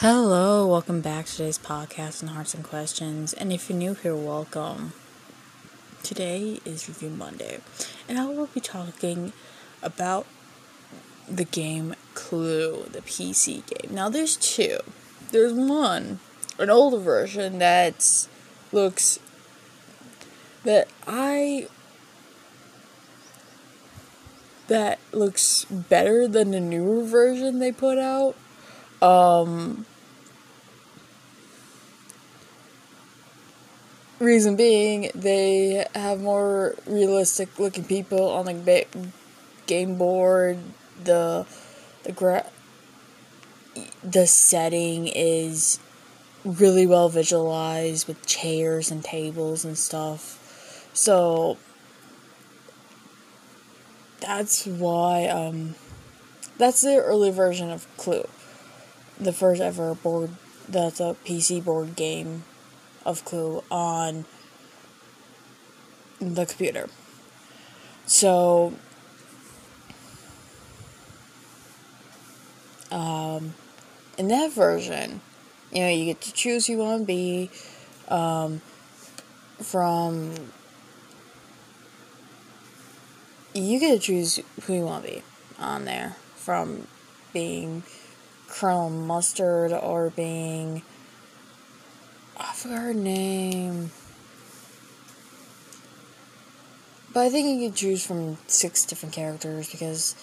Hello, welcome back to today's podcast on Hearts and Questions. And if you're new here, welcome. Today is Review Monday, and I will be talking about the game Clue, the PC game. Now, there's two. There's one, an older version that looks that I that looks better than the newer version they put out um, reason being, they have more realistic looking people on the ba- game board. The the gra- the setting is really well visualized with chairs and tables and stuff. So that's why um that's the early version of Clue the first ever board that's a PC board game of Clue on the computer. So um, in that version, you know, you get to choose who you want to be um, from you get to choose who you want to be on there from being Colonel Mustard or being. I forgot her name. But I think you can choose from six different characters because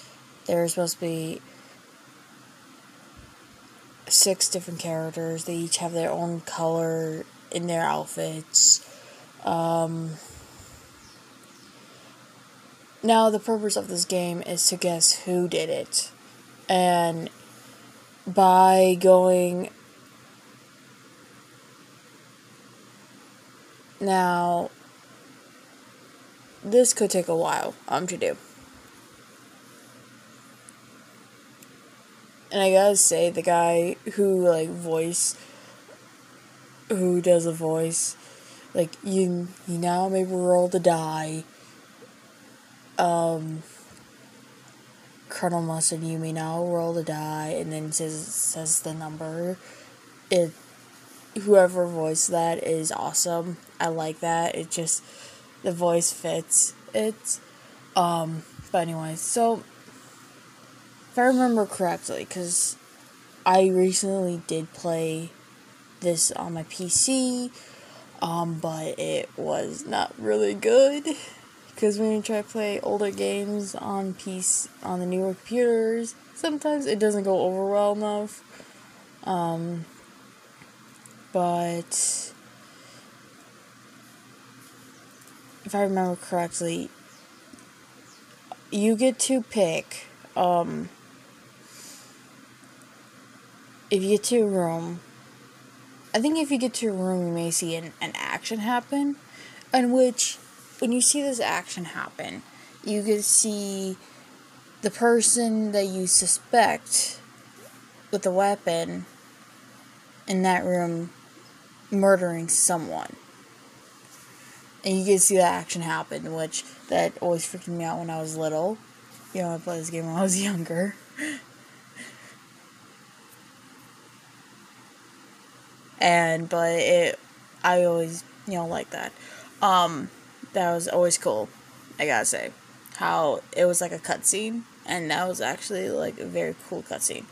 there's supposed to be six different characters. They each have their own color in their outfits. Um, now, the purpose of this game is to guess who did it. And by going now this could take a while um to do and i gotta say the guy who like voice who does a voice like you you now may roll the die um Colonel Mustard, you may now roll the die, and then says says the number. It whoever voiced that is awesome. I like that. It just the voice fits it. Um, but anyway, so if I remember correctly, because I recently did play this on my PC, um, but it was not really good because when you try to play older games on PC on the newer computers, sometimes it doesn't go over well enough. Um, but if I remember correctly, you get to pick. Um, if you get to a room, I think if you get to a room, you may see an, an action happen, in which when you see this action happen, you can see the person that you suspect with a weapon in that room murdering someone. And you can see that action happen, which that always freaked me out when I was little. You know, I played this game when I was younger. and but it I always, you know, like that. Um that was always cool. I gotta say, how it was like a cutscene, and that was actually like a very cool cutscene.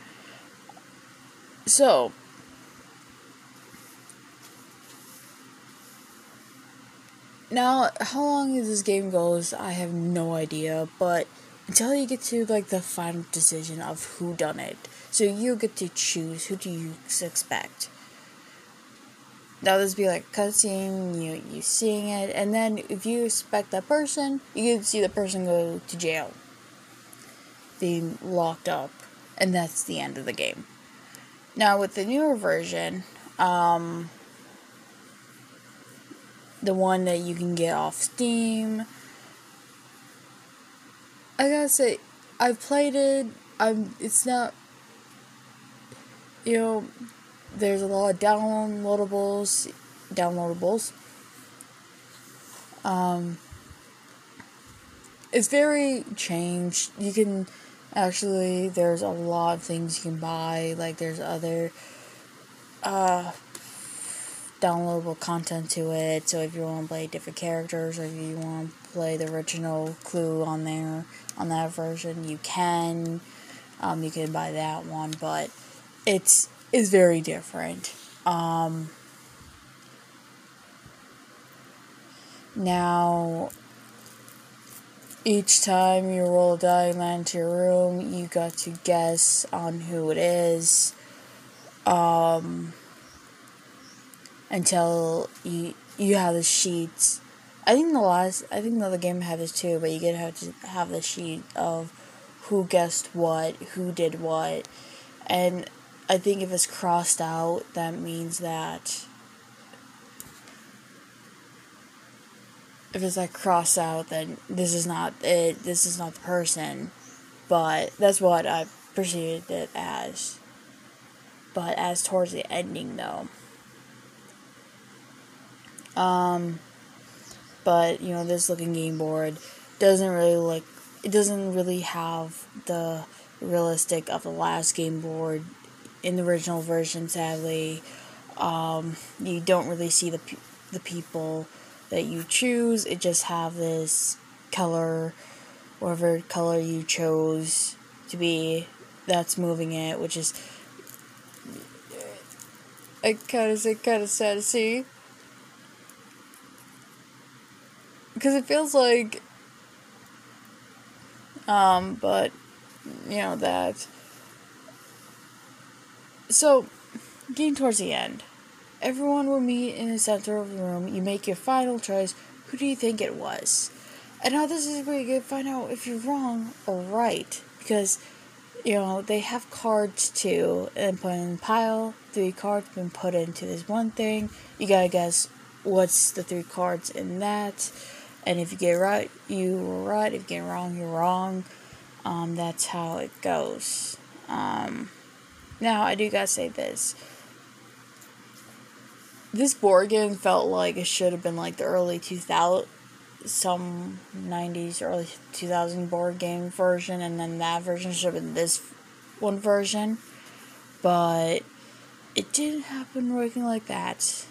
So. Now, how long this game goes, I have no idea, but until you get to like the final decision of who done it, so you get to choose who do you expect would just be like cutscene, you you seeing it, and then if you expect that person, you can see the person go to jail, being locked up, and that's the end of the game. Now with the newer version, um, the one that you can get off Steam, I gotta say, I've played it. I'm. It's not. You know, there's a lot of downloadables, downloadables. Um, it's very changed. You can actually there's a lot of things you can buy. Like there's other uh, downloadable content to it. So if you want to play different characters or if you want to play the original Clue on there on that version, you can. Um, you can buy that one, but it's is very different. Um, now, each time you roll a die and land to your room, you got to guess on who it is. Um, until you you have the sheets. I think the last I think the other game had this too, but you get have to have the sheet of who guessed what, who did what, and I think if it's crossed out, that means that if it's like crossed out, then this is not it. This is not the person. But that's what I perceived it as. But as towards the ending, though. Um, but you know, this looking game board doesn't really look. It doesn't really have the realistic of the last game board in the original version. Sadly, um, you don't really see the the people that you choose. It just have this color, whatever color you chose to be. That's moving it, which is I kind of kind of sad to see. Because it feels like um but you know that so getting towards the end everyone will meet in the center of the room you make your final choice who do you think it was? And now this is where you can find out if you're wrong or right because you know they have cards too and put in pile three cards been put into this one thing you gotta guess what's the three cards in that and if you get right, you were right. If you get wrong, you're wrong. Um, that's how it goes. Um, now, I do gotta say this. This board game felt like it should have been like the early 2000, some 90s, early 2000 board game version, and then that version should have been this one version. But it didn't happen working like that.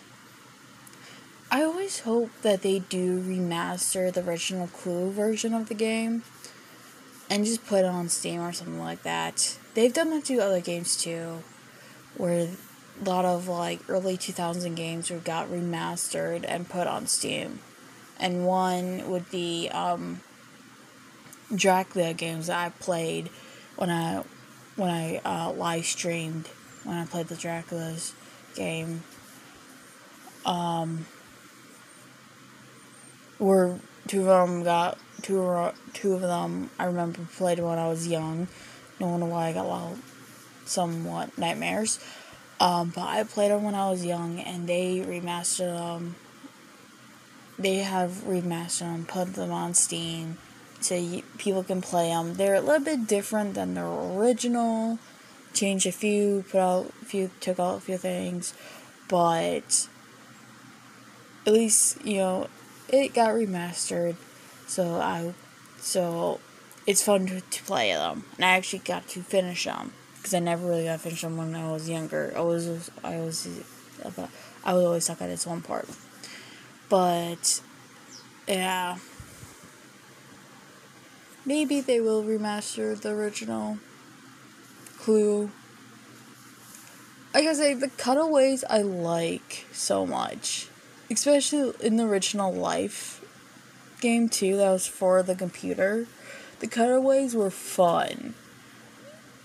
I always hope that they do remaster the original Clue version of the game and just put it on Steam or something like that. They've done that to other games too, where a lot of like early 2000 games were got remastered and put on Steam. And one would be um, Dracula games that I played when I when I uh, live streamed when I played the Dracula's game. Um, were two of them got two two of them I remember played when I was young. No know why I got a lot somewhat nightmares. Um, but I played them when I was young, and they remastered them. They have remastered them, put them on Steam, so people can play them. They're a little bit different than the original. Changed a few, put out a few, took out a few things, but at least you know it got remastered, so I so it's fun to, to play them, and I actually got to finish them because I never really got to finish them when I was younger. I was I was I was always stuck at this one part, but yeah, maybe they will remaster the original Clue. Like I say, the cutaways I like so much especially in the original Life game too, that was for the computer. The cutaways were fun.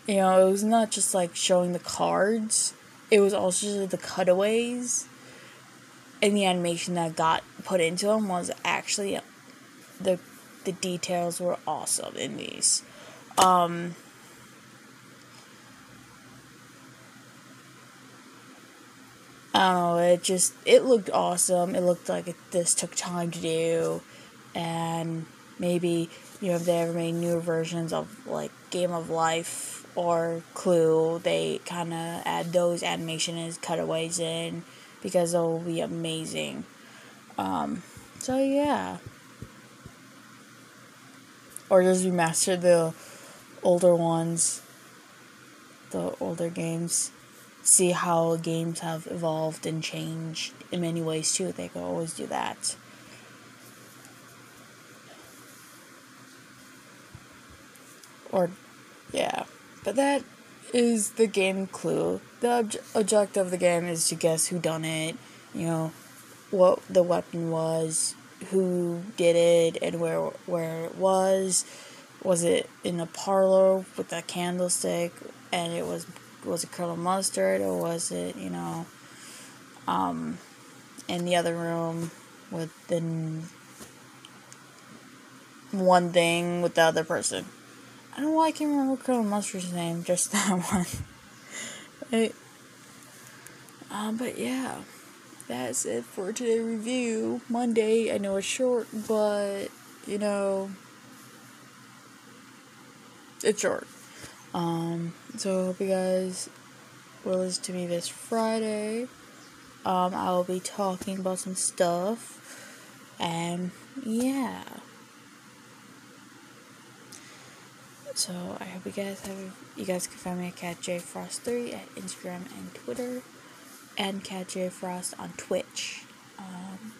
You know, it was not just like showing the cards, it was also the cutaways. And the animation that got put into them was actually the the details were awesome in these. Um, I don't know, it just, it looked awesome. It looked like it, this took time to do. And maybe, you know, if they ever made newer versions of, like, Game of Life or Clue, they kind of add those animation as cutaways in because they'll be amazing. Um, so, yeah. Or just remaster the older ones, the older games. See how games have evolved and changed in many ways too. They could always do that. Or, yeah. But that is the game clue. The ob- objective of the game is to guess who done it, you know, what the weapon was, who did it, and where where it was. Was it in a parlor with a candlestick, and it was was it Colonel Mustard, or was it you know, um, in the other room with the one thing with the other person. I don't know why I can't remember Colonel Mustard's name, just that one. Um, but yeah, that's it for today review. Monday, I know it's short, but you know, it's short. Um, so I hope you guys will listen to me this Friday. Um, I will be talking about some stuff, and yeah. So I hope you guys have you guys can find me at Cat J Frost three at Instagram and Twitter, and Cat J Frost on Twitch. Um,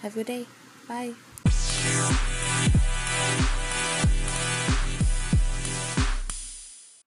have a good day. Bye.